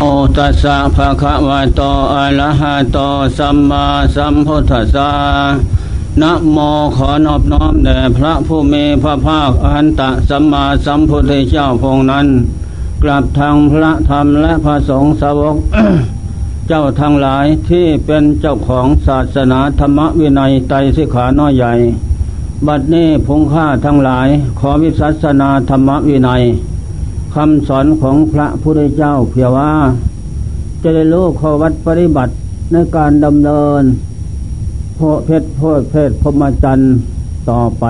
โอตัสสะภะคะวะโตอะระหะโตสัมมาสัมพุทธัสสะนะโมขอนอบน้อมแด่พระผู้มีพระภาคอันตะสัมมาสัมพุทธเจ้าพงนั้นกราบทางพระธรรมและพระสงฆ์สาวก เจ้าทั้งหลายที่เป็นเจ้าของศาสนาธรรมวินัยไตรสิกขาน้อยใหญ่ บัดนี้พงค่าทั้งหลายขอวิสัสนาธรรมวินัย คำสอนของพระพุทธเจ้าเพียงว่า จะได้รู้ข้อวัดปฏิบัติในการดำเนินโพเพชรโพเพศพรหมจรรย์ต่อไป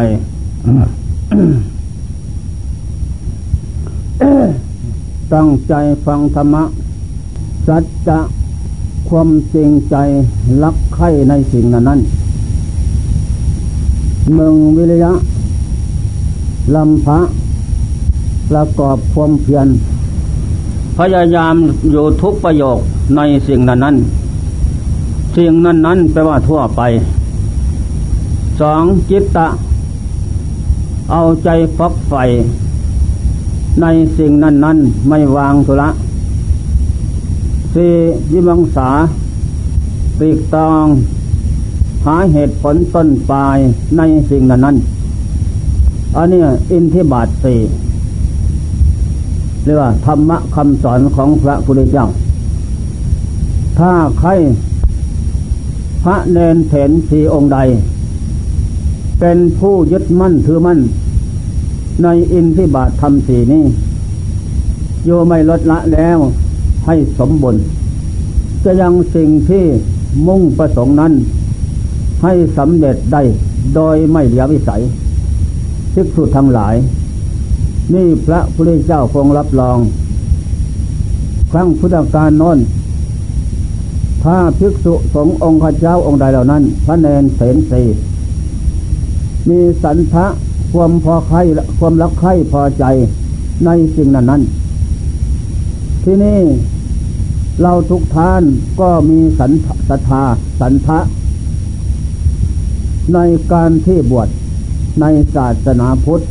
ตั้งใจฟังธรรมะ สัจจะความจริงใจรักใคร่ในสิ่งนั้นนั้นเมืองวิริยะลำพระ ประกอบความเพียรพยายามอยู่ทุกประโยคในสิ่งนั้นนั้นสิ่งนั้นนั้นแปลว่าทั่วไปสองจิตตะ เอาใจฟักใฝ่ในสิ่งนั้นนั้นไม่วางทุละสี่ยิมังสาปีกตอง หาเหตุผลต้นปลายในสิ่งนั้นนั้นอันนี้อินทิบาทสี่ เรียกว่าธรรมะคำสอนของพระพุทธเจ้า ถ้าใครพระเนนเถนสีองค์ใด เป็นผู้ยึดมั่นถือมั่น ในอินทิบาทธรรมสีนี้โยไม่ลดละแล้วให้สมบูรณ์จะยังสิ่งที่มุ่งประสงค์นั้น ให้สำเร็จได้โดยไม่เหลือวิสัยทิกษุดทั้งหลาย นี่พระพุทธเจ้าคงรับรอง ครั้งพุทธกาลน้น ถ้าภิกษุสงฆ์องค์ข้าเจ้าองค์ใดเหล่านั้น พระเนนเสนสีมีสันทะความพอใครความรักใครพอใจในสิ่งนั้นนั้นที่นี่เราทุกท่านก็มีสันศรัทธาสันทะ ในการที่บวชในศาสนาพุทธ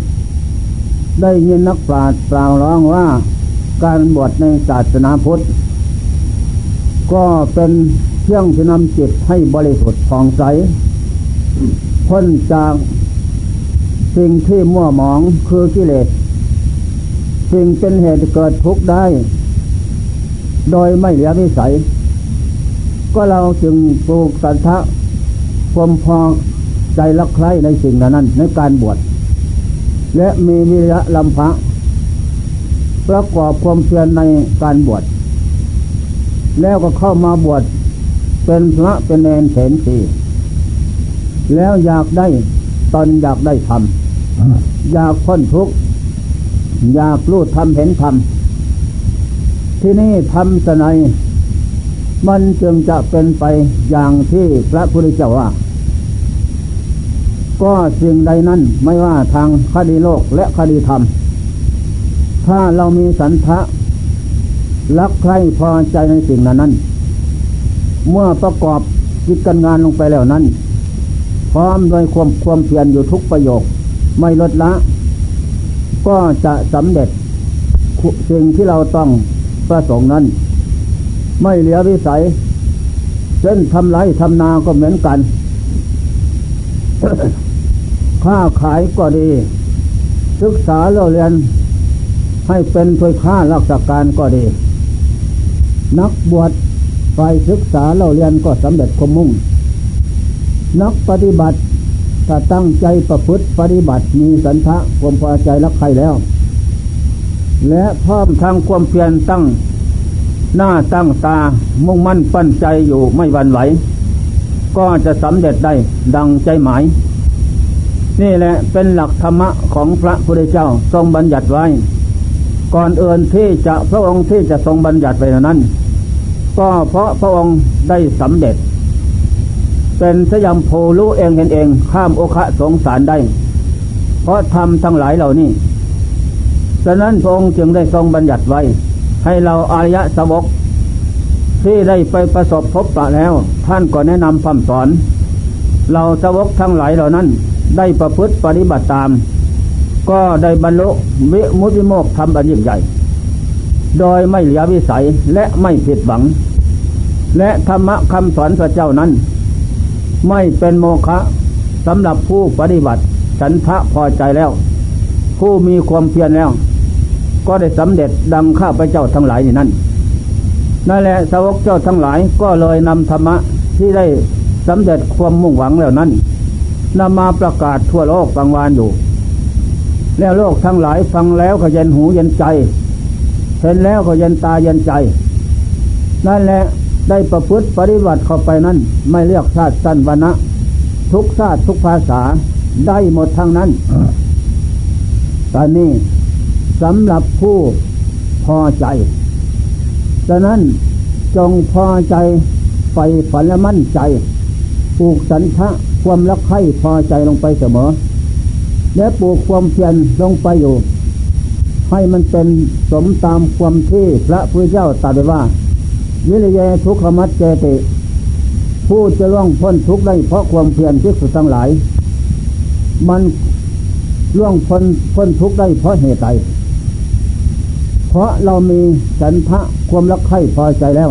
ได้ยินนักปราชญ์กล่าวร้องว่าการบวชในศาสนาพุทธ ก็เป็นเครื่องที่นำจิตให้บริสุทธิ์ผ่องใส พ้นจากสิ่งที่มั่วหมองคือกิเลส สิ่งเป็นเหตุเกิดทุกข์ได้ โดยไม่เหลือวิสัย ก็เราจึงปลูกสันทะความพอใจรักใคร่ในสิ่งนั้น ในการบวช และมีวิริยะลำพังประกอบความเพียรในการบวชแล้วก็เข้ามาบวชเป็นพระเป็นเนนเถนสีแล้วอยากได้ตอนอยากได้ทำอยากพ้นทุกข์อยากรู้ทำเห็นทำที่นี่ทำสนัยมันจึงจะเป็นไปอย่างที่พระพุทธเจ้าว่า ก็สิ่งใดนั้นไม่ว่าทางคดีโลกและคดีธรรม ถ้าเรามีสันทะรักใครพอใจในสิ่งนั้นนั้น เมื่อประกอบจิตการงานลงไปแล้วนั้น พร้อมโดยความความเพียรอยู่ทุกประโยคไม่ลดละ ก็จะสำเร็จสิ่งที่เราต้องประสงค์นั้น ไม่เหลือวิสัย เช่นทำไรทำนาก็เหมือนกัน ค้าขายก็ดี ศึกษาเราเรียนให้เป็นถ้วยค้ารักษาการก็ดี นักบวชฝ่ายศึกษาเราเรียนก็สำเร็จคมมุ่ง นักปฏิบัติถ้าตั้งใจประพฤติปฏิบัติมีสันทะความพอใจรักใครแล้ว และพร้อมทางความเพียรตั้งหน้าตั้งตามุ่งมั่นปั้นใจอยู่ไม่หวั่นไหว ก็จะสำเร็จได้ดังใจหมาย นี่แหละเป็นหลักธรรมะของพระพุทธเจ้าทรงบัญญัติไว้ ก่อนเอื่นที่จะพระองค์ที่จะทรงบัญญัติไว้นั้น ก็เพราะพระองค์ได้สำเร็จ เป็นสยามโพรู้เองเห็นเองข้ามโอคะสงสารได้ เพราะทำทั้งหลายเหล่านี้ฉะนั้นพระองค์จึงได้ทรงบัญญัติไว้ ให้เราอารยะสวกที่ได้ไปประสบพบปะแล้ว ท่านก็แนะนำคำสอน เราสวกทั้งหลายเหล่านั้น ได้ประพฤติปฏิบัติตาม ก็ได้บรรลุวิมุติโมกทำอันยิ่งใหญ่ โดยไม่เหลือวิสัยและไม่ผิดหวัง และธรรมะคำสอนพระเจ้านั้น ไม่เป็นโมฆะสำหรับผู้ปฏิบัติฉันทะพอใจแล้ว ผู้มีความเพียรแล้ว ก็ได้สำเร็จดังข้าพระเจ้าทั้งหลายนี่นั่นนั่นแหละสาวกเจ้าทั้งหลายก็เลยนำธรรมะที่ได้สำเร็จความมุ่งหวังแล้วนั้น นำมาประกาศทั่วโลกกลางวานอยู่ แล้วโลกทั้งหลายฟังแล้วก็เย็นหูเย็นใจ เห็นแล้วก็เย็นตาเย็นใจ นั่นแหละได้ประพฤติปฏิบัติเข้าไปนั้น ไม่เลือกชาติสั้นวรรณะ ทุกชาติทุกภาษาได้หมดทั้งนั้น ตอนนี้สำหรับผู้พอใจฉะนั้นจงพอใจไปฝันและมั่นใจ ปลูกสันทะ ความรักใคร่พอใจลงไปเสมอ และปลูกความเพียรลงไปอยู่ ให้มันเป็นสมตามความที่พระพุทธเจ้าตรัสไว้ว่าวิริยะทุกขมัดเจติ ผู้จะล่วงพ้นทุกข์ได้เพราะความเพียรที่สุดทั้งหลาย มันล่วงพ้นพ้นทุกข์ได้เพราะเหตุใดเพราะเรามีสันทะความรักใคร่พอใจแล้ว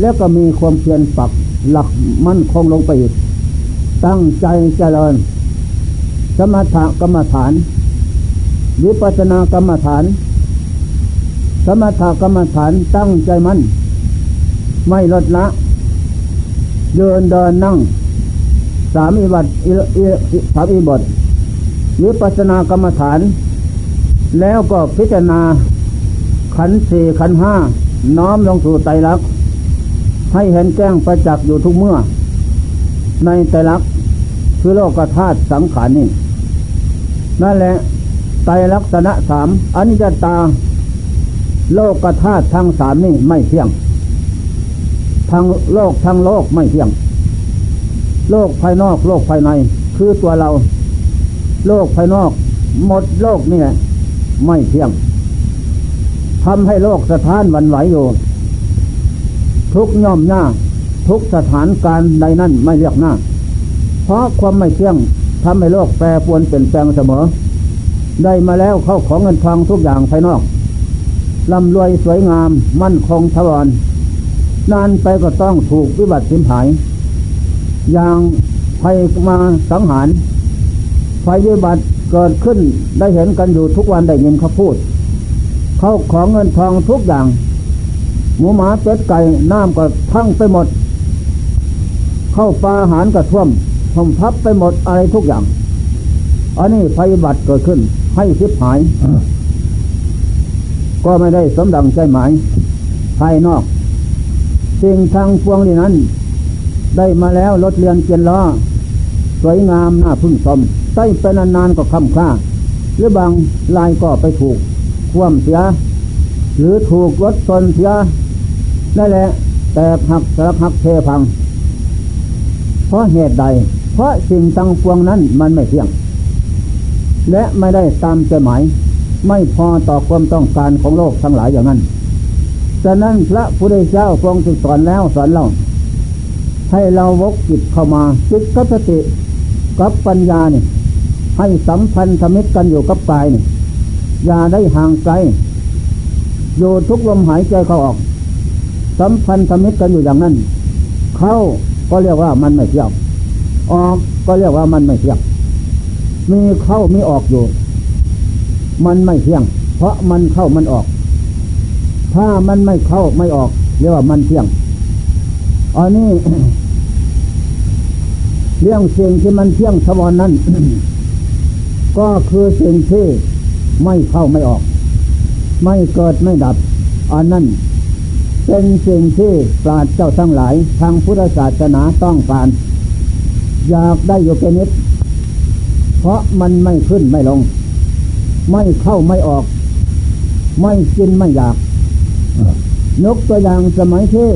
แล้วก็มีความเพียรปักหลักมั่นคงลงไปอีก ตั้งใจเจริญ สมถกรรมฐานวิปัสสนากรรมฐาน สมถกรรมฐานตั้งใจมั่นไม่ลดละ เดินเดินนั่ง สามอิบัตสามอิบทวิปัสสนากรรมฐาน แล้วก็พิจารณาขันสี่ขันห้าน้อมลงสู่ไตรลักษณ์ให้เห็นแจ้งประจักษ์อยู่ทุกเมื่อ ในไตรลักษณ์คือโลกธาตุสังขารนี่ นั่นแหละไตรลักษณะสามอนิจจตา โลกธาตุทั้งสามนี่ไม่เที่ยงทั้งโลกทั้งโลกไม่เที่ยง โลกภายนอกโลกภายใน คือตัวเรา โลกภายนอก หมดโลกนี่แหละไม่เที่ยงทำให้โลกสถานวันไหวอยู่ ทุกย่อมหน้า ทุกสถานการณ์ใดนั้นไม่เรียกหน้า เพราะความไม่เที่ยงทำให้โลกแปรปรวนเปลี่ยนแปลงเสมอ ได้มาแล้วเข้าของเงินทองทุกอย่างภายนอกร่ำรวยสวยงามมั่นคงทวารนานไปก็ต้องถูกวิบัติสิมหาย อย่างไฟมาสังหารไฟวิบัติเกิดขึ้นได้เห็นกันอยู่ทุกวันได้ยินเขาพูด เข้าของเงินทองทุกอย่าง หมูหมาเป็ดไก่น้ำก็ทั้งไปหมด เข้าปลาอาหารก็ท่วมท่มทับไปหมดอะไรทุกอย่าง อันนี้ไฟบัติเกิดขึ้น ให้สิบหาย ก็ไม่ได้สมดังใจหมาย ภายนอก สิ่งทางพวงนี้นั้น ได้มาแล้วรถเรียนเกียนล้อ สวยงามน่าพึ่งชมใต้ไปนานๆก็คำค่า หรือบางลายก็ไปถูกคว่ำเสีย หรือถูกรถชนเสียนั่นแหละ แต่หักสลักหักเทพัง เพราะเหตุใด เพราะสิ่งตังพวงนั้นมันไม่เที่ยง และไม่ได้ตามใจหมาย ไม่พอต่อความต้องการของโลกทั้งหลายอย่างนั้นฉะนั้นพระพุทธเจ้าทรงสอนแล้วสอนเราให้เราวกจิตเข้ามาจิตกับสติกับปัญญาเนี่ยให้สัมพันธมิตรกันอยู่กับกายเนี่ยอย่าได้ห่างไกลอยู่ทุกลมหายใจเข้าออก สัมพันธมิตรกันอยู่อย่างนั้น เข้า ก็เรียกว่ามันไม่เที่ยงออกก็เรียกว่ามันไม่เที่ยงมีเข้ามีออกอยู่ มันไม่เที่ยง เพราะมันเข้ามันออก ถ้ามันไม่เข้าไม่ออกเรียกว่ามันเที่ยงอันนี้เรื่องสิ่งที่มันเที่ยงสวรนั้น ก็คือสิ่งที่ไม่เข้าไม่ออก ไม่เกิดไม่ดับ อันนั้น เป็นสิ่งที่ปราชญ์เจ้าทั้งหลาย ทางพุทธศาสนาต้องการอยากได้อยู่เป็นนิด เพราะมันไม่ขึ้นไม่ลง ไม่เข้าไม่ออก ไม่กินไม่อยากยกตัวอย่างสมัยที่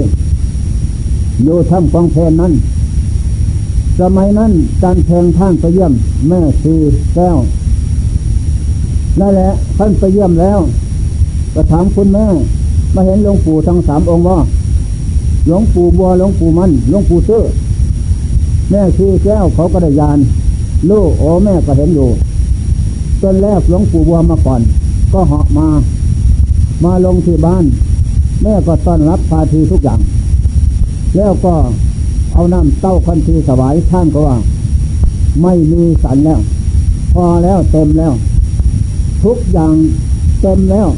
อยู่ทำกองเพนนั้น สมัยนั้นการแทงท่านไปเยี่ยม แม่ชีแก้วนั่นแหละท่านไปเยี่ยมแล้ว ก็ถามคุณแม่ มาเห็นหลวงปู่ทั้งสามองค์ว่าหลวงปู่บัวหลวงปู่มันหลวงปู่ซื้อแม่ชีแก้วเขาก็ได้ยานลูกโอ้แม่ก็เห็นอยู่จนแรกหลวงปู่บัวมาก่อน ก็เหาะมา มาลงที่บ้าน แม่ก็ต้อนรับพาทีทุกอย่าง แล้วก็เอาน้ำเต้าคันทีสวายท่านก็ว่า ไม่มีสันแล้ว พอแล้วเต็มแล้ว ทุกอย่างเต็มแล้ว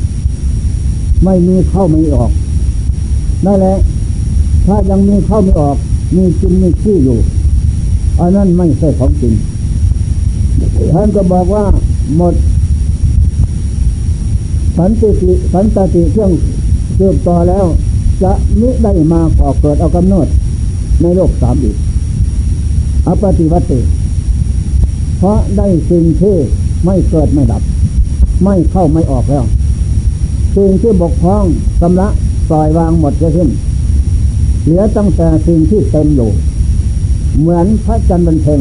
ไม่มีเข้าไม่ออกนั่นแหละถ้ายังมีเข้าไม่ออก มีกินมีขี้อยู่ อันนั้นไม่ใช่ของจริงท่านก็บอกว่าหมด สันติสันติเครื่องเติบต่อแล้ว จะมิได้มาก่อเกิดเอากำเนิดในโลกสามอีกอปฏิวัติเพราะได้สิ่งที่ไม่เกิดไม่ดับ ไม่เข้าไม่ออกแล้ว สิ่งที่บกพร่องสำละปล่อยวางหมดจะสิ้น เหลือตั้งแต่สิ่งที่เต็มอยู่ เหมือนพระจันทร์บนเพ็ง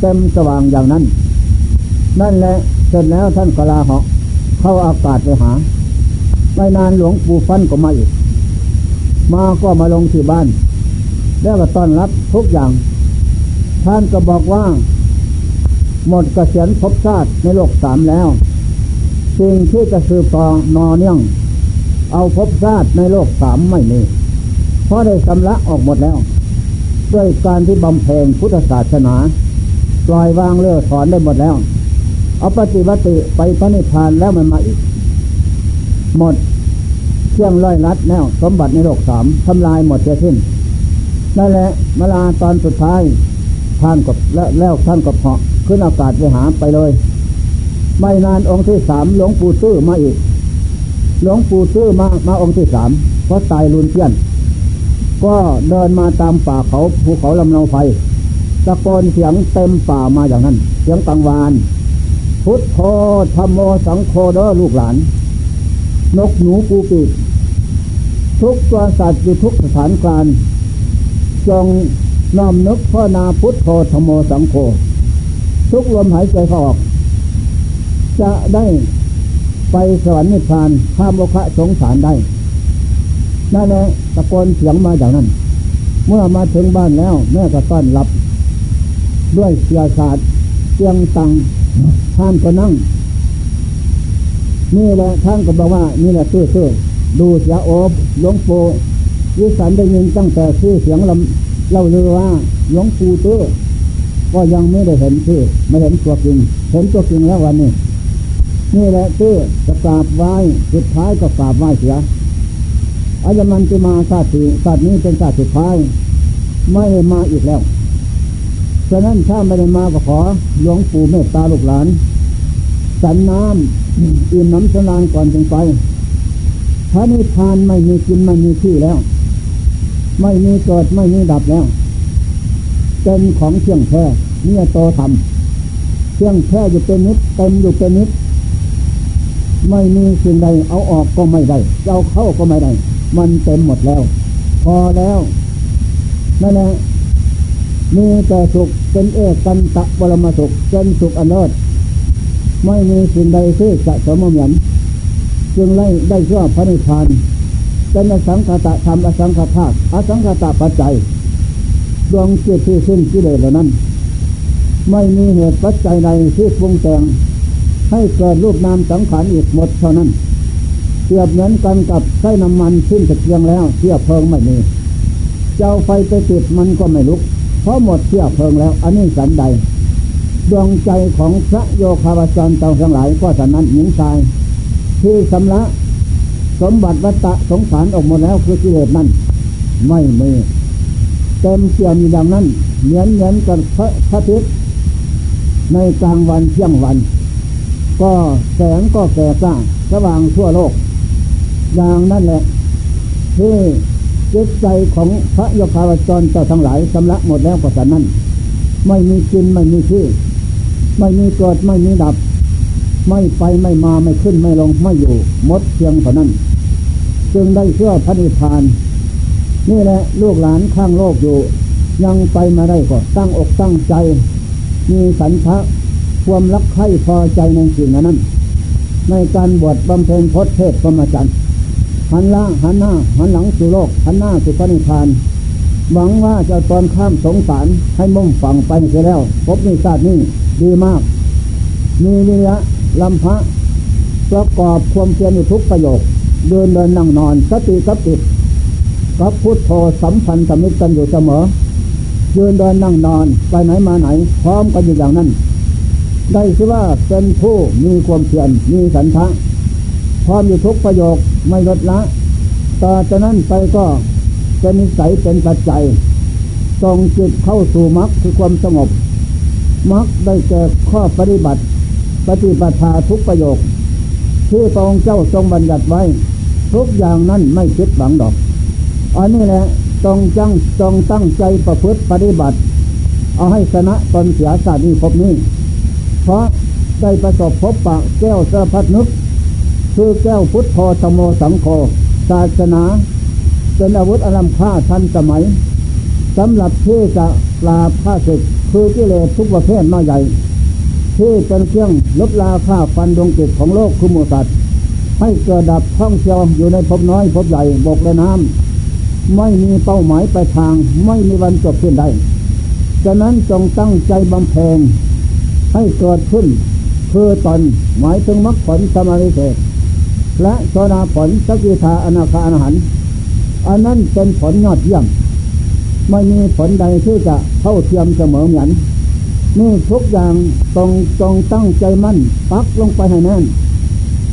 เต็มสว่างอย่างนั้น นั่นแหละเสร็จแล้วท่านกลาเหาะเข้าอากาศไปหา ไม่นานหลวงปู่ฟันก็มาอีก มาก็มาลงที่บ้าน แล้วก็ต้อนรับทุกอย่าง ท่านก็บอกว่า หมดกเกษียณภพชาติในโลกสามแล้ว สิ่งที่จะสืบต่อนอเนื่อง เอาภพชาติในโลกสามไม่มีเพราะได้สำละออกหมดแล้ว ด้วยการที่บำเพ็ญพุทธศาสนา ปล่อยวางเลื่อถอนได้หมดแล้ว เอาปฏิวัติไปพระนิพพานแล้วมันมาอีก หมดเครื่องร้อยลัดแนวสมบัติในโลกสามทำลายหมดเสียสิ้นนั่นแหละเวลาตอนสุดท้ายท่านกับแล้วแล้วท่านกับเหาะขึ้นอากาศไปหาไปเลย ไม่นานองค์ที่สามหลวงปู่ตื้อมาอีก หลวงปู่ตื้อมามาองค์ที่สามเพราะตายลุนเพี้ยน ก็เดินมาตามป่าเขาภูเขาลำนาไฟตะโกนเสียงเต็มป่ามาอย่างนั้น เสียงกังวาน พุทโธธรรมโมสังโฆเด้อลูกหลาน นกหนูปูปีกทุกตัวสัตว์อยู่ทุกสถานการจงน้อมนึกพ่อนาพุทโธธรรมโมสังโฆทุกลมหายใจเข้าออก จะได้ไปสวรรค์นิพพานข้ามโลกะสงสารได้นั่นแหละตะโกนเสียงมาอย่างนั้น เมื่อมาถึงบ้านแล้ว แม่ก็ต้อนรับ ด้วยเสียศาสตร์เตียงตังท่านก็นั่ง นี่แหละท่านก็บอกว่า นี่แหละชื่อชื่อดูเสียโอบหลวงปู่วิสันได้ยินตั้งแต่ชื่อเสียงลำเล่าเลยว่าหลวงปู่ตื้อก็ยังไม่ได้เห็นชื่อไม่เห็นตัวจริง เห็นตัวจริงแล้ววันนี้ นี่แหละชื่อจะกราบไหว้สุดท้ายก็กราบไหว้เสียอายมันจะมาชาติชาตินี้เป็นชาติสุดท้าย ไม่มาอีกแล้ว ฉะนั้นถ้าไม่ได้มาก็ขอหลวงปู่เมตตาลูกหลาน สันน้ำอิ่มน้ำสลานก่อนจึงไปพระนิพพานไม่มีกินไม่มีที่แล้ว ไม่มีเกิดไม่มีดับแล้วเป็นของเที่ยงแท้เนี่ยโตทำเที่ยงแท้อยู่เป็นนิดเต็มอยู่เป็นนิด ไม่มีสิ่งใดเอาออกก็ไม่ได้เอาเข้าก็ไม่ได้ มันเต็มหมดแล้ว พอแล้วนั่นแหละมีแต่สุขเป็นเอกกันตะบรมสุขเป็นสุขอันเลิศไม่มีสิ่งใดที่จะสมเหมือนจึงไล่ได้ชื่อพระนิพพานเป็นอสังขตะธรรมอสังขตาอสังขตะปัจจัยดวงจิตที่สิ้นกิเลสเหล่านั้น ไม่มีเหตุปัจจัยใดที่ปรุงแต่ง ให้เกิดรูปนามสังขารอีกหมดเท่านั้นเทียบเหมือนกันกับใช้น้ำมันขึ้นตะเกียงแล้วเทียบเพลิงไม่มีเจ้าไฟไปติดมันก็ไม่ลุก เพราะหมดเชื่อเพลิงแล้ว อันนี้สันใด ดวงใจของพระโยคาวจรเต่าทั้งหลายก็สันนั้นหญิงชายที่สำละสมบัติวัตตะสงสารออกหมดแล้วคือกิเลสนั้นไม่มีเต็มเสียมอย่างนั้นเหมือนเหมือนกับพระพระทิตในกลางวันเที่ยงวัน ก็แสงก็แก่กล้าสว่างทั่วโลก อย่างนั้นแหละที่จิตใจของพระโยคาวจรเจ้าทั้งหลายสำลักหมดแล้วก็แต่นั้น ไม่มีกินไม่มีชื่อ ไม่มีเกิดไม่มีดับ ไม่ไปไม่มาไม่ขึ้นไม่ลงไม่อยู่มดเพียงเท่านั้น จึงได้เชื่อพระนิพพาน นี่แหละลูกหลานข้างโลกอยู่ ยังไปมาได้ก็ตั้งอกตั้งใจ มีสันทะ ความรักใคร่พอใจในสิ่งนั้น ในการบวชบำเพ็ญพจเทศพรหมจรรย์หันล่างหันหน้าหันหลังสู่โลกหันหน้าสู่พระนิพพาน หวังว่าจะตอนข้ามสงสารให้มุ่งฝั่งไปเสียแล้ว พบนิสัตนี้ดีมาก มีวิริยะลำพะประกอบความเพียรอยู่ทุกประโยค เดินเดินนั่งนอนสติกับจิตกับพุทโธสัมพันธ์สมิตกันอยู่เสมอยืนเดินนั่งนอนไปไหนมาไหน พร้อมกันอยู่อย่างนั้น ได้ชื่อว่าเป็นผู้มีความเพียรมีสันทะพร้อมอยู่ทุกประโยคไม่ลดละต่อจากนั้นไปก็เป็นนิสัยเป็นปัจจัยทรงจิตเข้าสู่มรรคคือความสงบมรรคได้แก่ข้อปฏิบัติ ปฏิบัติทุกประโยค ที่พระองค์เจ้าทรงบัญญัติไว้ ทุกอย่างนั้นไม่คิดหวังดอกอันนี้แหละจงจังจงตั้งใจประพฤติปฏิบัติ เอาให้ชนะตนเสียสานี้พบนี้ เพราะได้ประสบพบปะแก้วสะพัดนึก คือแก้วพุทธโธธโมสังโฆศาสนาเป็นอาวุธอลัมค่าทันสมัยสำหรับที่จะปราบข้าศึกคือกิเลสทุกประเภทน้อยใหญ่ ที่เป็นเครื่องลบลาค่าฟันดวงจิตของโลกคุมูสัตว์ให้เกิดดับท่องเที่ยวอยู่ในภพน้อยภพใหญ่บกและน้ำไม่มีเป้าหมายปลายทาง ไม่มีวันจบสิ้นได้ฉะนั้นจงตั้งใจบำเพ็ญ ให้เกิดขึ้นคือตนหมายถึงมรรคผลสมาธิเศษและโซดาผลสกิทาอนาคาอาหันอันนั้นเป็นผลยอดเยี่ยม ไม่มีผลใดที่จะเท่าเทียมเสมอเหมือนนี่ทุกอย่างตรงตรงตั้งใจมั่น ปักลงไปให้แน่น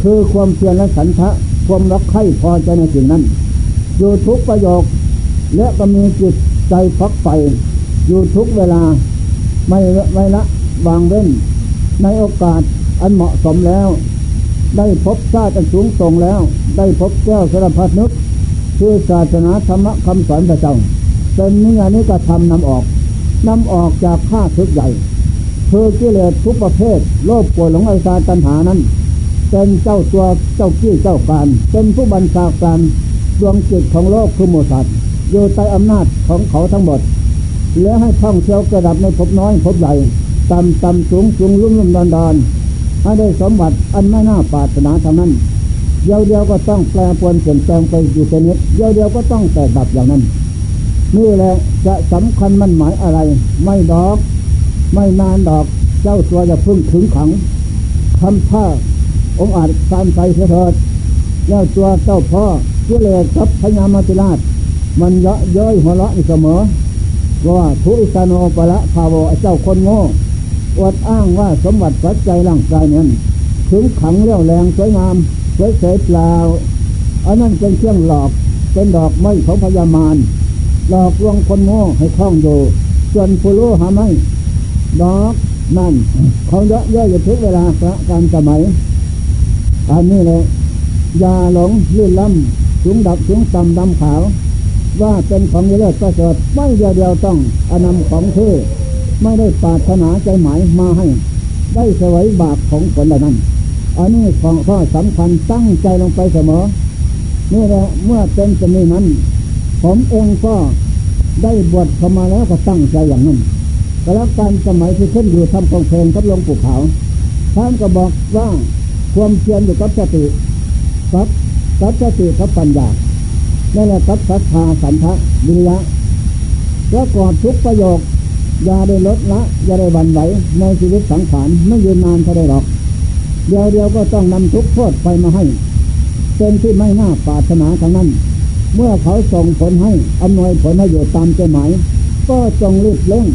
คือความเพียรและสันทะความรักใคร่พอใจในสิ่งนั้น อยู่ทุกประโยค และก็มีจิตใจพักไป อยู่ทุกเวลาไม่ไม่ละ วางเว้น ในโอกาสอันเหมาะสมแล้ว ได้พบชาติอันสูงส่งแล้ว ได้พบแก้วสารพัดนึก คือศาสนาธรรมคำสอนพระเจ้าเป็นนิยานิกระทำนำออกนำออกจากข้าศึกใหญ่คือกิเลสทุกประเภท โลภโกรธหลงไอซาตัณหานั้น เป็นเจ้าตัวเจ้าขี้เจ้าการ เป็นผู้บัญชาการดวงจิตของโลกคือโมสัตอยู่ใต้อำนาจของเขาทั้งหมด และให้ท่องเที่ยวกระดับในภพน้อยภพใหญ่ ต่ำต่ำสูงสูงลุ่มลุ่มดอนดอนให้ได้สมบัติอันไม่น่าปรารถนาทางนั้นเดียวเดียวก็ต้องแปลปวนเปลี่ยนแปลงไปอยู่เป็นนิดเดียวเดียวก็ต้องแตกดับอย่างนั้นนี่แหละจะสำคัญมันหมายอะไร ไม่ดอก ไม่นานดอก เจ้าตัวจะพึ่งถึงขังทำท่าองอาจสารใส่เถิดแล้วตัวเจ้าพ่อเจเลกับพญามาติราช มันเยอะเย้ยหัวเราะเสมอว่าทุอิสานโปละภาวเจ้าคนโง่ อวดอ้างว่าสมบัติปัจจัยร่างกายนั้นถึงขังเลี้ยวแรงสวยงามสวยเสยเปล่าอันนั้นเป็นเครื่องหลอกเป็นดอกไม้ของพญามารหลอกลวงคนโง่ให้คล้องอยู่จนผู้รู้หาไม่ดอกนั่นเขาเยอะเยอะอยู่ทุกเวลาพระการสมัย อันนี้เลยยาหลงลื่นล้ำสูงดับสูงต่ำดำขาว ว่าเป็นของเลิศประเสริฐไม่เดียวเดียวต้องอนำของเท่ ไม่ได้ปาถนาใจหมายมาให้ ได้สวยบาปของผลเหล่านั้น อันนี้ของข้อสำคัญตั้งใจลงไปเสมอนี่แหละเมื่อเป็นจะมีนั้น ผมเองก็ได้บวชเข้ามาแล้วก็ตั้งใจอย่างนั้นก็แล้วการสมัยที่ขึ้นอยู่ทำกองเพลงกับลงปู่ขาวท่านก็บอกว่าความเพียรอยู่กับสติกับกับสติกับปัญญานั่นแหละกับศรัทธาสันทะวิริยะแล้วกอดทุกประโยค อย่าได้ลดละอย่าได้วันไหวในชีวิตสังขารไม่ยืนนานเท่าไรหรอก เดียวเดียวก็ต้องนำทุกข์โทษไปมาให้เป็นที่ไม่น่าปรารถนาทางนั้น เมื่อเขาส่งผลให้อำนวยผลให้อยู่ตามใจหมาย ก็จงรีบเร่ง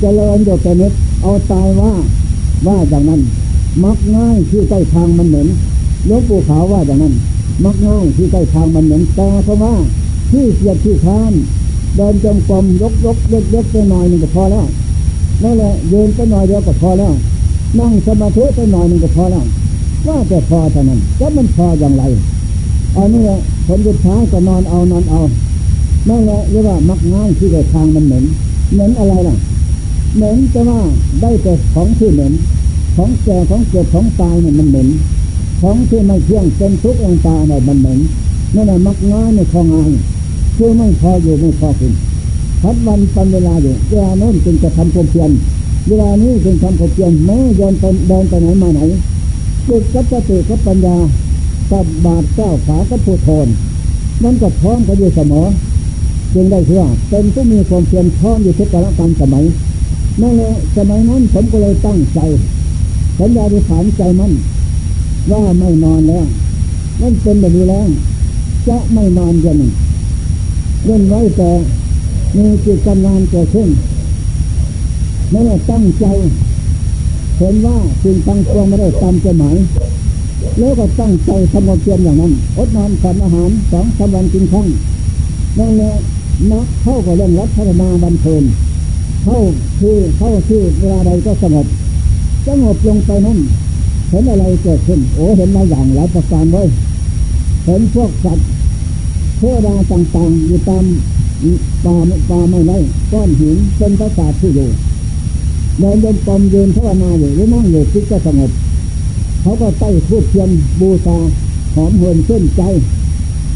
เจริญโยกนิดเอาตายว่าว่าอย่างนั้น มักง่ายที่ใกล้ทางมันเหม็นยกปูเขาวว่าอย่างนั้น มักง่ายที่ใกล้ทางมันเหม็นแต่เพราะว่าที่เสียดที่ค้าน เดินจมกลมยกยกยกยกไปหน่อยหนึ่งก็พอแล้วนั่นแหละยืนไปหน่อยเดียวก็พอแล้ว นั่งสมาธิไปหน่อยหนึ่งก็พอแล้วว่าแต่พอเท่านั้นจะมันพออย่างไรอันนี้ผลสุดท้ายก็นอนเอานอนเอานั่นแหละเรียกว่ามักง่ายที่เกิดทางมันเหม็นเหม็นอะไรล่ะเหม็นจะว่าได้แต่ของที่เหม็นของแก่ของเกิดของตายเนี่ยมันเหม็นของที่ไม่เที่ยงเป็นทุกข์องตาเนี่ยมันเหม็นนั่นแหละมักง่ายในคลองอาย คือไม่พออยู่ไม่พอกินพัดวันปันเวลาอยู่เวลาโน้นจึงจะทำความเพียรเวลานี้จึงทำความเพียรแม้เดินไปเดินไปไหนมาไหนจิตกับสติกับปัญญากับบาดเจ้าขากับผู้ทนนั่นก็พร้อมกันอยู่เสมอจึงได้เชื่อเป็นผู้มีความเพียรพร้อมอยู่ทุกกาลการสมัยนั่นแหละสมัยนั้นผมก็เลยตั้งใจสัญญาดิฐานใจมั่นว่าไม่นอนแล้วนั่นเป็นแบบนี้แล้วจะไม่นอนกัน เล่นไว้แต่มีจิตกำลังเกิดขึ้นไม่ได้ตั้งใจ เห็นว่าสิ่งตั้งตัวไม่ได้ตามใจหมายแล้วก็ตั้งใจทำความเพียรอย่างนั้นอดนอนฉันอาหารสองสามวันกินครั้งนั่นแหละนักเข้ากับเรื่องรัฐนาบันเทิงเข้าที่เข้าที่เวลาใดก็สงบสงบลงไปนั่นเห็นอะไรเกิดขึ้น โอ้เห็นหลายอย่างหลายประการเลยเห็นพวกสัตว์ เทวดาต่างๆอยู่ตามป่าป่าไม่ไรก้อนหินเป็นพระศาสตร์ที่อยู่เดินเดินปมยืนภาวนาอยู่หรือนั่งอยู่คิดก็สงบ เขาก็ใต้ทูบเทียนบูชาหอมเหินเส้นใจ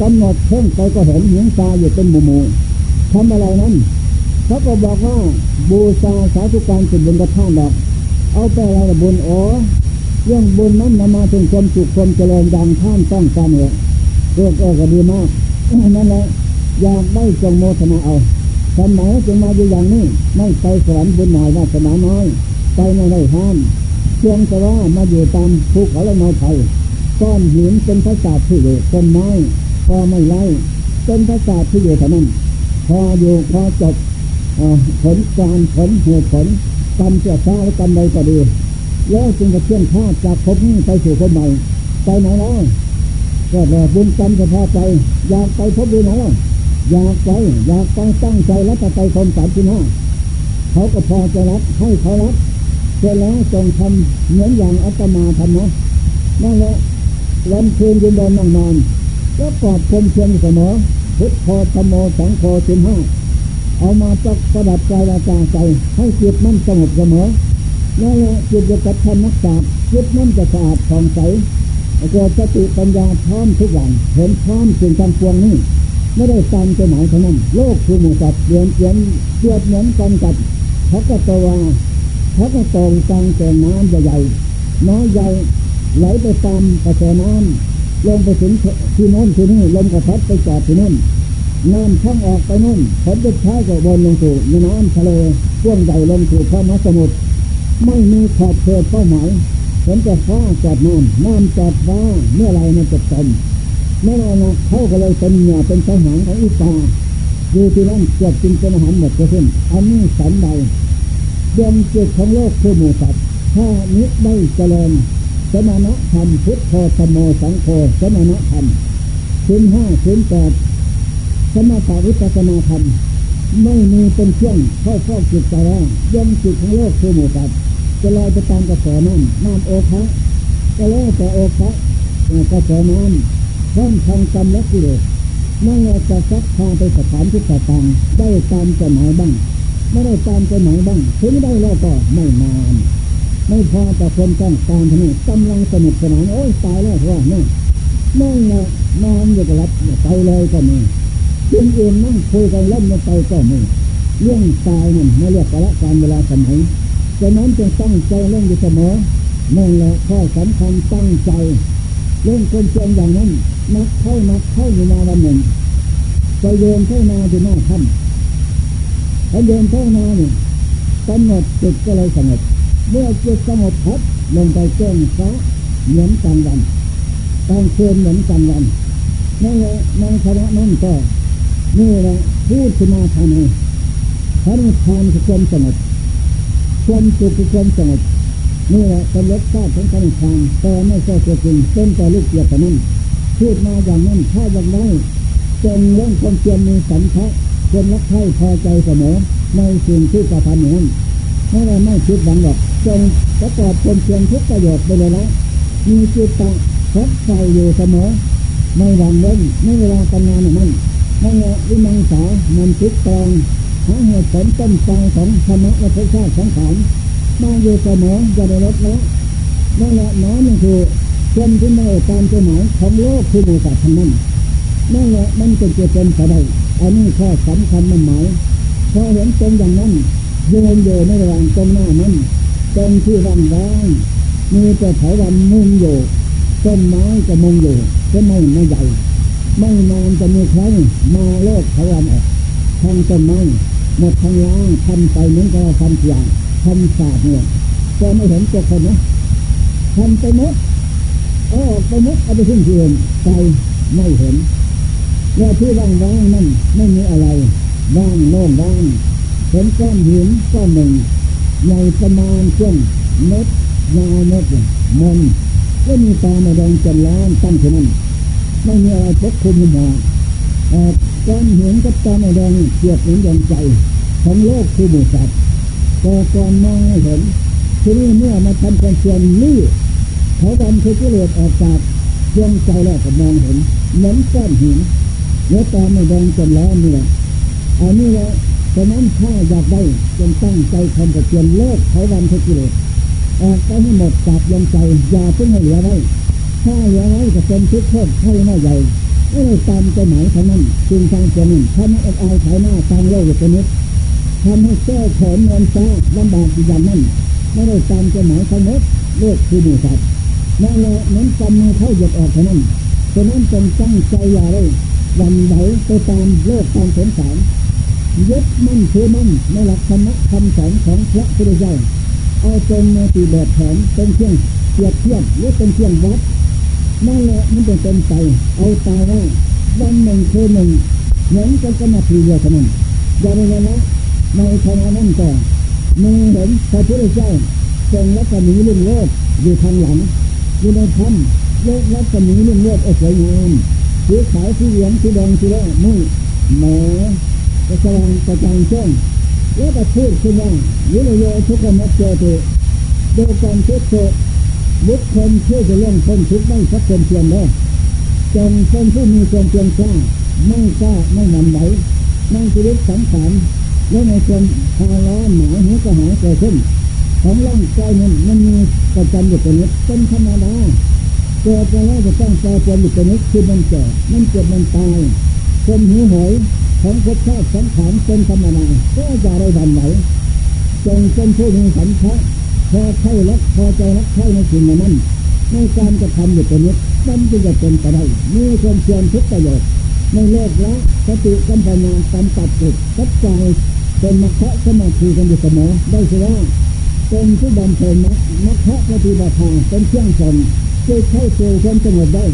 กำหนดเพ่งไปก็เห็นหิงตาอยู่เป็นหมู่หมู่ทำอะไรนั้นเขาก็บอกว่าบูชาสาธุการเป็นบุญกระท่านดอกเอาไปอะไรบุญอ๋อเรื่องบุญนั้นนำมาถึงความสุขความเจริญดังท่านต้องการเหตุเรื่องก็ดีมาก นั่นแหละอยากได้จงโมทนาเอาทำไมจึงมาอยู่อย่างนี้ไม่ไปสวรรค์บุญหน่อยวาสนาน้อย ไปไม่ได้ห้ามเพียงแต่ว่ามาอยู่ตามภูเขาและไม้ไผ่ก้อนหินเป็นพระศาสตร์ที่อยู่ต้นไม้พอไม่ไล่เป็นพระศาสตร์ที่อยู่เท่านั้นพออยู่พอจบผลการผลเหตุผลกรรมเจ้าช้าและกรรมใดก็ดีแล้วจึงจะเชื่อมข้าจากภพนี้ไปสู่ภพใหม่ไปไหนแล้ว ก็แล้บุญกรรมจะพาใจอยากไปพบดูไหนแล้วอยากไปอยากไปตั้งใจแล้วจะไปคมสามสิบห้าเขาก็พอจะรับให้เขารับเสร็จแล้วจงทำเหมือนอย่างอัตมาทำนะนั่นแหละลำคืนยืนเดินนั่งนอนก็ปลอดคมเพียงเสมอพุทธโธธโมสังโฆสิบห้าเอามาจักประดับใจราจาใจ ให้จิตมั่นสงบเสมอนั่นแหละจิตจะกัดทำนักษาจิตมั่นจะสะอาดผ่องใส เกิดสติปัญญาพร้อมทุกอย่าง เห็นพร้อมสิ่งทั้งปวงนี้ ไม่ได้ตามใจหมายเท่านั้น โลกคือหมู่สัตว์เปลี่ยนเปลี่ยนเปลี่ยนเหมือนกันกับพระกตวาพระกตงกลางแต่น้ำใหญ่ๆน้อยใหญ่ไหลไปตามกระแสน้ำลงไปถึงที่โน้นที่นี่ลมกระพัดไปจอดที่โน้นน้ำช่องออกไปโน้นผลจะใช้กับวนลงสู่น้ำทะเลพ่วงใหญ่ลงสู่พระมหาสมุทรไม่มีขอบเขตเป้าหมาย เห็นแต่ฟ้าจอดน้ำน้ำจอดฟ้าเมื่อไรมันจะจมไม่นานนะเขาก็เลยเป็นเหยื่อเป็นสหางของอิสาอยู่ที่นั่นเกิดกินเป็นอาหารหมดก็ขึ้นอันนี้สันใดดิมเกิดของโลกคือหมูสัตว์ถ้านิได้เจริญสมณธรรมพุทธธรรมโมสังโฆสมณธรรมสิ้นห้าสิ้นแปดสมถาวิปัสนาธรรมไม่มีเป็นเครื่องเข้าเข้าจิตใจแล้วย่อมจิตของโลกคือหมูสัตว์ จะลอยไปตามกระแสน้ำน้ำโอคะก็แล้วแต่โอคะกระแสน้ำพ้นทางกรรมและกิเลสนั่นแหละจะซักพาไปสถานที่ต่างๆได้ตามใจหมายบ้าง ไม่ได้ตามใจหมายบ้างถึงได้แล้วก็ไม่นานไม่พอแต่คนต้องการท่านี้กำลังสนุกสนานโอ้ยตายแล้วว่านี่นั่งแหละนอนอยู่กับรับไปเลยก็มีเรื่องอื่นนั่งคุยกันเล่นไปก็มีเรื่องตายนั่นไม่เรียกกละการเวลาสมัย ฉะนั้นจึงตั้งใจเล่นอยู่เสมอนั่นแหละข้อสำคัญตั้งใจเล่นคนเชียงอย่างนั้นนักเข้านักเข้าอยู่มาวันหนึ่งจะเดินเข้ามาที่หน้าถ้ำพอเดินเข้ามาเนี่ยกำหนดจิตก็เลยสงบเมื่อจิตสงบพัดลงไปเจ้งฟ้าเหมือนกันวันกลางคืนเหมือนกันวันนั่นแหละในคณะนั้นก็นี่แหละพูดขึ้นมาทำให้พระนิพพานคือความสงบ ความสุขคือความสงบนี่แหละเป็นรสชาติของพระนิพพานแต่ไม่ใช่ตัวจริงเป็นแต่ลูกเกียรตินั้นพูดมาอย่างนั้นถ้าอย่างไรจงเรื่องความเพียรมีสันทะควรรักใคร่พอใจเสมอในสิ่งที่กระทำอย่างนั้นไม่ได้ไม่คิดหวังหรอกจงประกอบความเพียรทุกประโยชน์ไปเลยละมีจิตตะรักใส่อยู่เสมอไม่หวังเล่นไม่เวลาทำงานอย่งนั้นนั่นแหละวิมังสามันคิดตอง หาเหตุผลต้นตอของธรรมะและพระชาติสังขารมาอยู่เสมอจะได้ลดแล้วนั่นแหละน้ำมันคือคนที่ไม่ตามใจหมายของโลกคือหมู่สัตว์ทั้งนั้นนั่นแหละมันจะเกิดเป็นสดายอันนี้ข้อสำคัญมันหมายพอเห็นตรงอย่างนั้นยืนอยู่ในระหว่างตรงหน้านั้นตรงที่ว่างว่างมีแต่ไถวันมุงอยู่ต้นไม้ก็มุงอยู่ก็ไม่ไม่ใหญ่ไม่นานจะมีใครมาโลกไถวันออก ทางต้นไม้หมดทางล่างทำไปเหมือนกับทำอย่างทำศาสตร์เนี่ยก็ไม่เห็นตัวคนนะทำไปหมดออกไปหมดเอาไปทิ้งที่อื่นใจไม่เห็นเมื่อที่ว่างว่างนั่นไม่มีอะไรว่างโล่งว่างเห็นก้อนหินก้อนหนึ่งใหญ่ประมาณเช่นเม็ดยาวเม็ดมนก็มีตาในแดงจนล้านตั้งที่นั่นไม่มีอะไรปกคลุมหัว ก้อนหินกับตาในแดงเกียบเหมือนดวงใจของโลกคือหมู่สัตว์แต่ก่อนมองไม่เห็นทีนี้เมื่อมาทำความเชื่อนี่เขาดำคือกิเลสออกจากดวงใจแล้วก็มองเห็นเหมือนก้อนหินเนื้อตาในแดงจนล้านนี่แหละอันนี้แหละฉะนั้นถ้าอยากได้จงตั้งใจทำกับเพียนโลกเขาวันทุกิเลสออกไปให้หมดจากดวงใจอย่าเพิ่งให้เหลือไว้ถ้าเหลือไว้จะเป็นทุกข์โทษให้หน้าใหญ่ ไม่ได้ตามใจหมายเท่านั้นจึงทางเจ้านั้นทำให้อดอายขายหน้าตามโลกอยู่นี้ทำให้แก้แขนเงินจ้าลำบากอย่างนั้นไม่ได้ตามใจหมายทั้งหมดโลกคือหมู่สัตว์นั่นแหละนั้นกำมือเข้าหยุดออกเท่านั้นฉะนั้นจงตั้งใจอย่าได้วันไหวไปตามโลกตามสงสารยึดมั่นถือมั่นในหลักธรรมะคำสอนของพระพุทธเจ้าเอาเป็นในตีแบบแผนเป็นเครื่องเทียบเทียบหรือเป็นเครื่องวัด นั่นแหละมันเป็นเป็นไป เอาตาว่าวันหนึ่งคือหนึ่งเหมือนกันก็มาทีเดียวเท่านั้นอย่าในเวลาในขณะนั้นก็มือเห็นพระพุทธเจ้าทรงรัศมีลุ่งโลดอยู่ทางหลังอยู่ในถ้ำโลกรัศมีลุ่งโลดสวยงามสีขาวสีเหลืองสีแดงสีแดงมือแหมกระจางกระจางช่วงแล้วก็พูดขึ้นว่าวิโยทุกขมัจเจติโดยการเทศโส บุคคลเชื่อจะเรื่องคนทุกข์ไม่สักคนเพียงแล้จงคนผู้มีความเพียรกล้าไม่กล้าไม่หนันไหวไม่ชีวิตสังขารและในคนพาล้อหมาหัวกระหายเกิดขึ้นของร่างกายนั้นมันมีประจำอยู่ตรงนี้เป็นธรรมดาเกิดไปแล้วจะต้องแปรปรวนอยู่ตรงนี้คือมันแก่มันเจ็บมันตายคนหิวโหยของพระชาติสังขารเป็นธรรมดาก็จะได้ดันไหวจงเป็นผู้มีสันทั พอใช่รักพอใจรักใช่ในสิ่งนั้นในการจะทำอยู่ตรงนี้มันจะเป็นไปได้มีความเพียรทุกประโยชน์ในโลกละสติกัมปัญญากำตัดจิตตัดใจเป็นมรรคสมาธิกันอยู่เสมอได้สิว่าเป็นผู้บำเพ็ญมรรคมรรคปฏิบัติธรรมเป็นเครื่องสนจะเข้าสู่ความสงบได้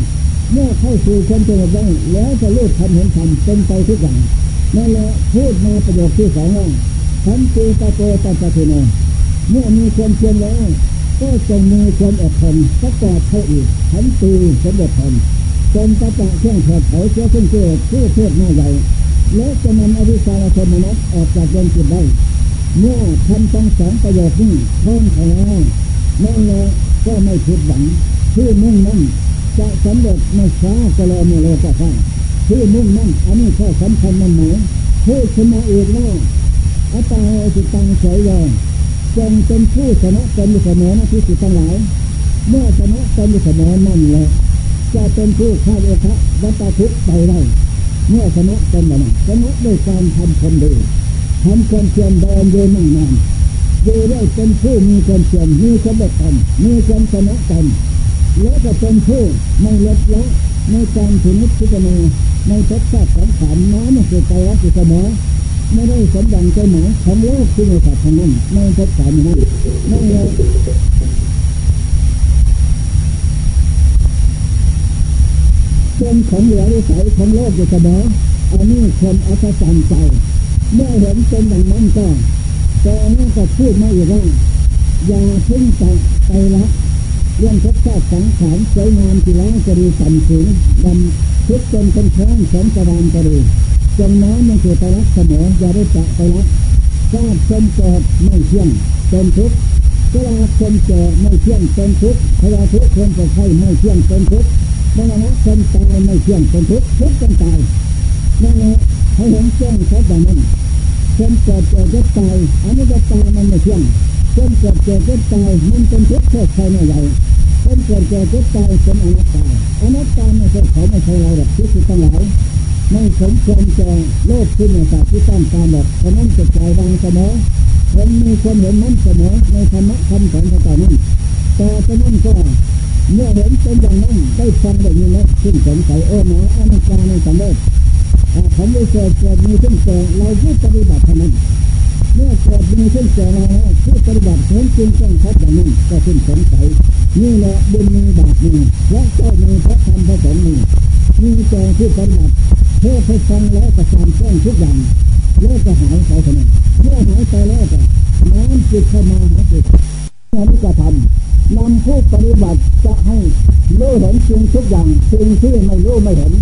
เมื่อเข้าสู่ความสงบได้แล้วจะรู้ทำเห็นทำเป็นไปทุกอย่างนั่นแหละพูดมาประโยคที่สองว่าทันตีตะโตตะตะเทโน เมื่อมีความเพียรแล้วก็จงมีความอดทนประกอบเข้าอีกทันตีสมบูรณ์จนตะตะเครื่องถอดเผาเชื้อขึ้นเกิดเพื่อเทศหน้าใหญ่และจะนำอวิชชาชนมนัสออกจากดวงจิตได้เมื่อทำต้องสองประโยชน์นี้พร้อมแล้วนั่นแหละก็ไม่ผิดหวังที่มุ่งมั่นจะสำเร็จไม่ช้าก็รอไม่เร็วก็ช้ที่มุ่งมั่นอันนี้ข้อสำคัญมันหมายผู้ชนะเอกว่าอัตตาสิตังเฉยย จงเป็นผู้ชนะตนอยู่เสมอนะที่สุดทั้งหลาย เมื่อชนะตนอยู่เสมอนั่นแหละจะเป็นผู้ฆ่าโอคะวัตทุกไปได้เมื่อชนะตนแล้วชนะด้วยการทำคนดีทำความเพียรเดินโยนั่งนานอยู่ได้เป็นผู้มีความเพียรมีความอดทนมีความชนะตนแล้วก็เป็นผู้ไม่ลดละในการถึงนิพพานในทศชาติสังขารน้อมสุดใจรักเสมอ ไม่ได้สมดังใจหมายของโลกที่ในสัตว์ทั้งนั้นในทศชาตินั้นนั่นแหละเป็นของเหลือวิสัยของโลกอยู่เสมออันนี้คนอัศจรรย์ใจ เมื่อเห็นเป็นอย่างนั้นก็แต่นี้ก็พูดไมาอีกว่าอย่าพึ่งใจไปละเรื่องทุกชาติสังขารสวยงามที่แล้วจะดีต่ำสูงดำทุกจนเป็นแข้งแสนสว่างก็ดี จงน้อมมันคือไปรักเสมออย่าได้จะไปรักชาติชนเกิดไม่เที่ยงเป็นทุกข์เวลาชนเกิดไม่เที่ยงเป็นทุกข์เวลาทุกข์คนจะใช่ไม่เที่ยงเป็นทุกข์มรณะคนตายไม่เที่ยงเป็นทุกข์ทุกข์จนตายนั่นแหละให้เห็นแจ้งชัดแบบนั้นคนเกิดเกิดก็ตายอันนี้จะตายมันไม่เที่ยงคนเกิดเกิดก็ตายมันเป็นทุกข์โทษใครไม่ใหญ่คนเกิดเกิดก็ตายเป็นอนัตตาอนัตตาไม่ใช่เขาไม่ใช่เราหรอกที่สุดทั้งหลาย ไม่สมควรจะโลภขึ้นในจากที่ต้องการหรอกเพราะนั้นจะใจวางเสมอผมมีความเห็นนั้นเสมอในธรรมะคำสอนต่างๆนั้นแต่ฉะนั้นก็เมื่อเห็นเป็นอย่างนั้นได้ฟังแบบนี้แล้วขึ้นสงสัยโอ้หนาอนัตตาในสังเวชผมได้เกิดเกิดมีขึ้นเกิดเราผู้ปฏิบัติเท่านั้นเมื่อเกิดมีขึ้นเกิดเราแล้วผู้ปฏิบัติเห็นจริงจังชัดอย่างนั้นก็ขึ้นสงสัยนี่แหละบุญมีบาปมีและเจ้ามีพระธรรมพระสงฆ์มีมีแก่ผู้ปฏิบัติ เทศให้ฟังแล้วก็การแจ้งทุกอย่างโลกก็หายไปเท่านั้นเมื่อหายไปแล้วก็น้ำจิตเข้ามาหาจิตนี้จะทำนำผู้ปฏิบัติจะให้รู้เห็นจริงทุกอย่างสิ่งที่ไม่รู้ไม่เห็น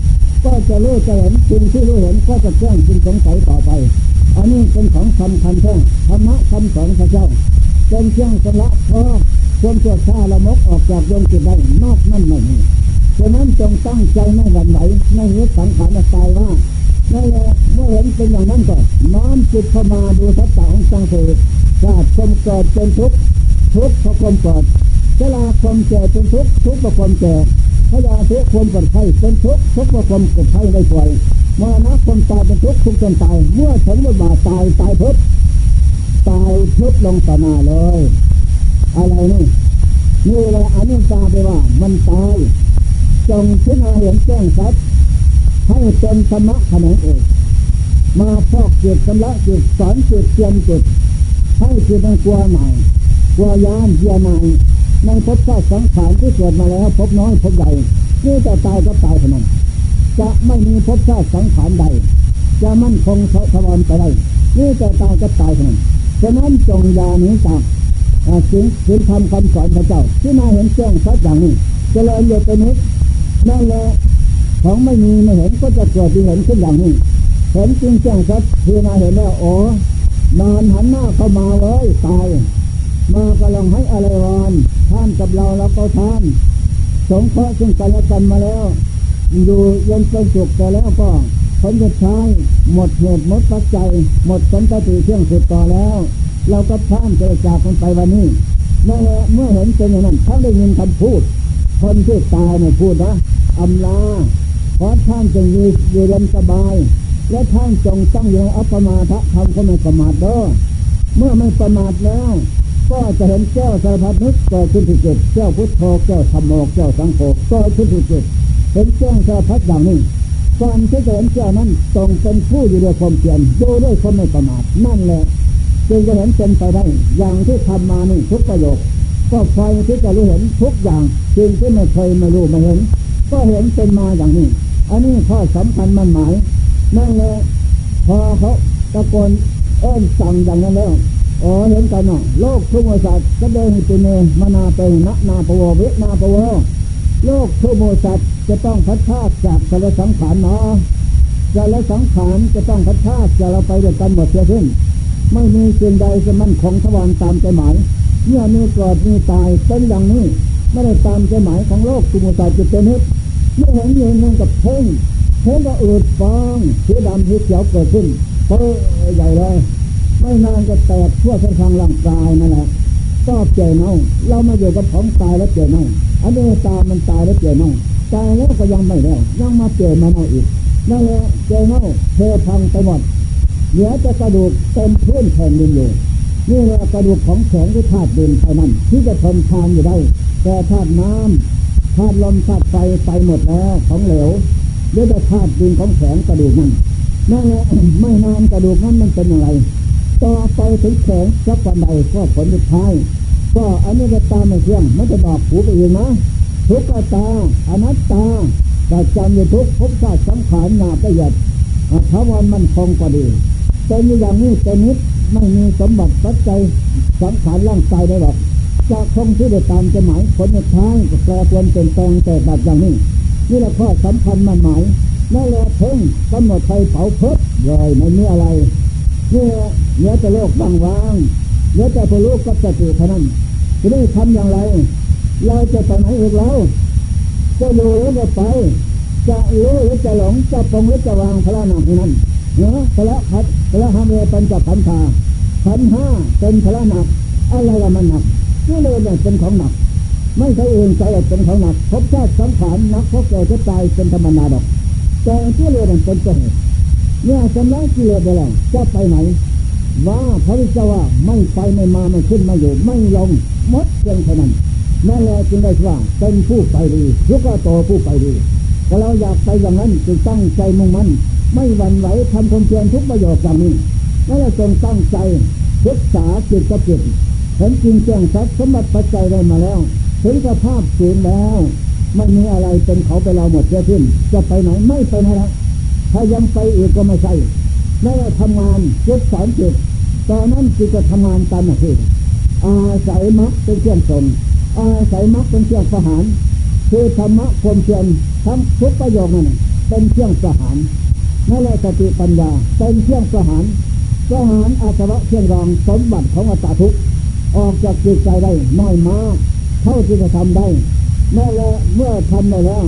ก็จะรู้จะเห็นสิ่งที่รู้เห็นก็จะแจ้งจึงสงสัยต่อไป อันนี้เป็นของสำคัญแท้ธรรมะคำสอนพระเจ้าเป็นเครื่องสละเพราะความตัวชาละมกออกจากดวงจิตได้นอกนั่นไม่มี ฉะนั้นจงตั้งใจไม่หวั่นไหวไม่ยึดสังขารตายว่านั่นแหละเมื่อเห็นเป็นอย่างนั้นก็น้อมจิตเข้ามาดูทัศน์ของสังเสริฐชาติความเกิดเป็นทุกข์ทุกข์เพราะความเกิดเวลาความแก่เป็นทุกข์ทุกข์เพราะความแก่พยาทุกข์ความปวดไข้เป็นทุกข์ทุกข์เพราะความปวดไข้ได้ป่วยมรณะความตายเป็นทุกข์ทุกข์จนตายเมื่อถึงเวลาตายตายทุกตายทุกลงต่อหน้าเลย อะไรนี่นี่แหละอนุตาไปว่ามันตาย จงพิจารณาเห็นแจ้งชัดให้เป็นธรรมะขนงเอกมาพอกจิตชำระจิตสอนจิตเตรียมจิตให้จิตมันกลัวหน่อยกลัวยานเยียนายในภพชาติสังขารที่เกิดมาแล้วพบน้อยพบใหญ่นี่จะตายก็ตายเท่านั้นจะไม่มีภพชาติสังขารใด จะมั่นคงสวรรค์ไปได้นี่จะตายก็ตายเท่านั้นฉะนั้นจงยาหนี้จากสิ่งสิ่งทำคำสอนพระเจ้า ที่มาเห็นแจ้งชัดอย่างนี้เจริญอยู่เป็นนิด นั่นแหละของไม่มีไม่เห็นก็จะเกิดที่เห็นขึ้นอย่างนี้เห็นจริงแจ้งชัดที่มาเห็นแล้วโอ้นอนหันหน้าเข้ามาเลยตายมากำลังให้อะไรวานท่านกับเราเราก็ท่านสงเคราะห์ซึ่งกันและกันมาแล้ว อยู่ยันเป็นสุขแต่แล้วก็ผลจะใช้หมดเหตุหมดปัจจัยหมดสันติเชื่องสุดต่อแล้ว เราก็ท่านจะจากกันไปวันนี้เมื่อเมื่อเห็นเป็นอย่างนั้นท่านได้ยินคำพูด คนที่ตายเนี่ยพูดนะอำลาขอท่านจงอยู่อยู่เย็นสบาย และท่านจงตั้งอยู่ในอัปมาทะทำก็ไม่ประมาทเด้อเมื่อไม่ประมาทแล้ว ก็จะเห็นแก้วสารพัดนึกเกิดขึ้นที่จิตแก้วพุทโธแก้วธรรมโมแก้วสังโฆกิดขึ้นที่จิตเห็นแก้วสารพัดอย่างนี้การที่จะเห็นแก้วนั้นตรงเป็นผู้อยู่ด้วยความเพียรดูด้วยความไม่ประมาทนั่นแหละจึงจะเห็นเป็นไปได้อย่างที่ทำมานี่ทุกประโยค ก็ไฟที่จะรู้เห็นทุกอย่างสิ่งที่ไม่เคยไม่รู้ไม่เห็น ก็เห็นเป็นมาอย่างนี้ อันนี้ข้อสำคัญมันหมาย นั่นแหละพอเขาตะโกนเอ้นสั่งอย่างนั้นแล้วอ๋อเห็นกันเนาะโลกทุกโมสัตก็เดินตุเนมนาเปนะนาปวเวนาปวโลกทุกโมสัตจะต้องพัดพาจากสารสังขารเนาะสารสังขารจะต้องพัดพาจะเราไปด้วยกันหมดเสียสิ้นไม่มีสิ่งใดจะมั่นคงทวารตามใจหมาย เมื่อมีเกิดมีตายเป็นอย่างนี้ ไม่ได้ตามใจหมายของโลกทุกโมสัตจะเป็นนิดไม่เห็นเงินกับเพ่งเพ่งก็อืดฟองเสีดำสีเขียวเกิดขึ้นเปื่อใหญ่เลยไม่นานก็แตกทั่วทั้งทางร่างกายนั่นแหละก็เจเน่าเรามาอยู่กับของตายแล้วเจเน่าอันนี้ตามันตายแล้วเจเน่าตายแล้วก็ยังไม่แล้วยังมาเจ็บมาเน่าอีกนั่นแหละเจเน่าเทพังไปหมดเหลือจะกระดูกเต็มพื้นแผ่นดินอยู่ นี่แหละกระดูกของแข็งที่ธาตุดินเท่านั้นที่จะทนทานอยู่ได้ แต่ธาตุน้ำธาตุลมธาตุไฟไปหมดแล้วของเหลวเหลือแต่ธาตุดินของแข็งกระดูกนั่นนั่นแหละไม่นานกระดูกนั้นมันเป็นอย่างไรต่อไปถึงแข็งสักวันใดก็ผลสุดท้ายก็อันนี้ก็ตามไม่เที่ยงมันจะบอกผูไปเองนะทุกขตาอนัตตาแต่จำอยู่ทุกภพชาติสังขารหนาประหยัดทวันมันคงก็ดีเป็นอย่างนี้เป็นนิด ไม่มีสมบัติปัจจัยสังขารร่างกายได้หรอกจากคงที่ได้ตามจะหมายผลสุดท้ายก็แปรปรวนเปลี่ยนแปลงแต่แบบอย่างนี้นี่แหละข้อสำคัญมันหมายนั่นแหละเพ่งกำหนดไฟเผาเพิบเลยไม่มีอะไรเนี่ยเนื้อจะโลกบางวางเนื้อจะพลูกกับสติเท่านั้นจะได้ทำอย่างไร เราจะไปไหนอีกแล้วจะอยู่หรือจะไป จะรู้หรือจะหลงจะปรงหรือจะวางพระนามนั้น เนาะพระพัดพระหามเรปัญจพันธาพันห้าเป็นพระหนัก อะไรละมันหนักนี่เลยเนี่ยเป็นของหนัก ไม่ใช่เองใจเป็นของหนักพบชาติสังขารนักพบแก่จะตายเป็นธรรมนาดอกแต่ที่เลยเป็นต้นเหตุเนี่ยสำลักกิเลสไปแล้วจะไปไหน ว่าพระวิจว่าไม่ไปไม่มาไม่ขึ้นไม่อยู่ ไม่ลงมดเพียงเท่านั้นนั่นแหละจึงได้ว่าเป็นผู้ไปดียุกโตผู้ไปดีแต่เราอยากไปอย่างนั้นจึงตั้งใจมุ่งมั่น ไม่หวั่นไหวทำความเพียรทุกประโยชน์อย่างนี้นั่นแหละจงตั้งใจศึกษาจิตกับจิตเห็นจริงแจ้งชัดสมบัติปัจจัยได้มาแล้ว ถึงสภาพสูญแล้วไม่มีอะไรเป็นเขาไปเราหมดเสียขึ้น จะไปไหนไม่ไปไหนละถ้ายังไปอีกก็ไม่ใช่ไม่ว่าทำงานเจ็ดสามจ็ดตอนนั้นจึงจะทำงานตามหน้าที่อาศัยมรรคเป็นเครื่องส่งอาศัยมรรคเป็นเครื่องประหารคือธรรมะความเพียรทั้งทุกประโยคนั่นเป็นเครื่องประหาร นั่นแหละสติปัญญาเป็นเครื่องประหารประหารอาสวะเครื่องรองสมบัติของอัตตาทุกออกจากจิตใจได้น้อยมากเท่าที่จะทำได้นั่นและเมื่อทำได้แล้ว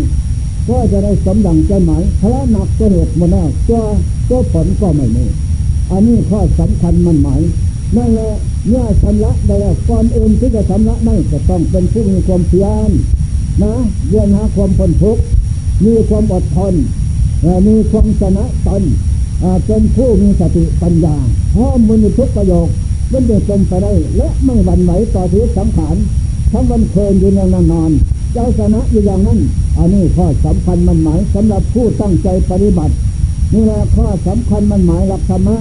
ก็จะได้สมดังใจหมายพระหนักก็เหตุมดแล้วตัวตัวผลก็ไม่มีอันนี้ข้อสำคัญมันหมายนั่นแหละเมื่อชำระได้แล้วก่อนอื่นที่จะชำระได้จะต้องเป็นผู้มีความเพียรนะเรียนหาความพ้นทุกข์มีความอดทน มีความชนะตนเป็นผู้มีสติปัญญาห้อมมือทุกประโยคมันจะเป็นไปได้และไม่หวั่นไหวต่อชีวิตสังขารทั้งวันเพลินอยู่ในนอนเจ้าชนะอยู่อย่างนั้นอันนี้ข้อสำคัญมันหมายสำหรับผู้ตั้งใจปฏิบัติ นี่แหละข้อสำคัญมันหมายหลักธรรมะ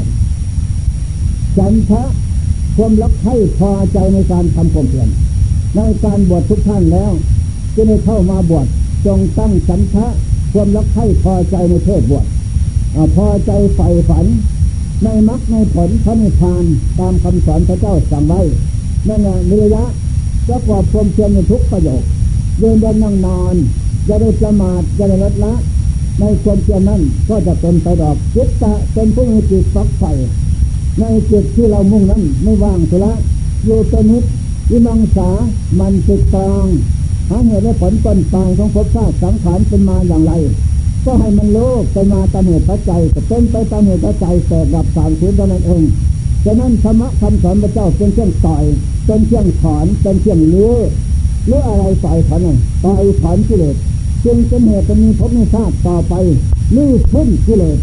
ฉันทะความรักให้พอใจในการทำความเพียรในการบวชทุกท่านแล้วจะได้เข้ามาบวชจงตั้งฉันทะ ความรักให้พอใจในเทศบวชพอใจใฝ่ฝัน ในมรรคในผลพระนิพพานตามคำสอนพระเจ้าสั่งไว้นั่นแหละนิระยะประกอบความเพียรในทุกประโยคเดินเดินนั่งนอนจะได้ประมาทจะได้ลดละ ในความเพียรนั้นก็จะเป็นไปดอกจิตตะเป็นผู้มีจิตฝักใฝ่ในจิตที่เรามุ่งนั้นไม่ว่างสุละอยู่ตัวนิดวิมังสามันติดตาง หาเหตุและผลต้นปลายของภพชาติสังขารเป็นมาอย่างไร ก็ให้มันโลกไปมาตามเหตุปัจจัยเป็นไปตามเหตุปัจจัยแต่ดับสามสูญเท่านั้นเองฉะนั้นธรรมะคำสอนพระเจ้าเป็นเครื่องต่อยเป็นเครื่องถอนเป็นเครื่องเลื้อหรืออะไรต่อยถอนต่อยถอนกิเลสจึงเป็นเหตุจะมีภพในชาติต่อไปลื้อพ้นกิเลส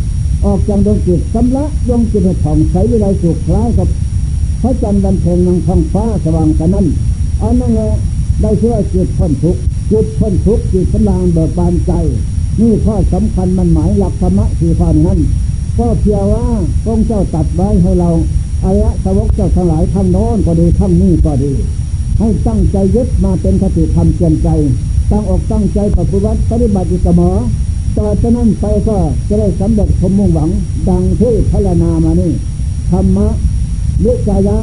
ออกจากดวงจิตสำละดวงจิตให้ผ่องใสวิไลสุขคล้ายกับพระจันทร์บันเทิงนังท้องฟ้าสว่างกันนั้นอันนั้นแหละ ได้เชื่อจิตพ้นทุกจิตพ้นทุกจิตพลางเบิกบานใจ นี่ข้อสำคัญมันหมายหลักธรรมะสี่ข้อนั้นก็เพียงว่าพระเจ้าตัดไว้ให้เราอายะสวกเจ้าทั้งหลายทั้งโน้นก็ดีทั้งนี้ก็ดี ให้ตั้งใจยึดมาเป็นคติธรรมเตือนใจ ตั้งอกตั้งใจปฏิบัติปฏิบัติเสมอต่อจากนั้นไปก็จะได้สำเร็จสมมุ่งหวัง ดังที่พรนามานี่ธรรมะวิจายะ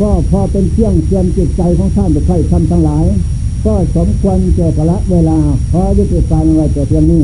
ก็พอเป็นเครื่องเตือนจิตใจของท่านไปใครทำทั้งหลาย ก็สมควรเจอกละเวลาพอยุติการไว้แต่เพียงนี้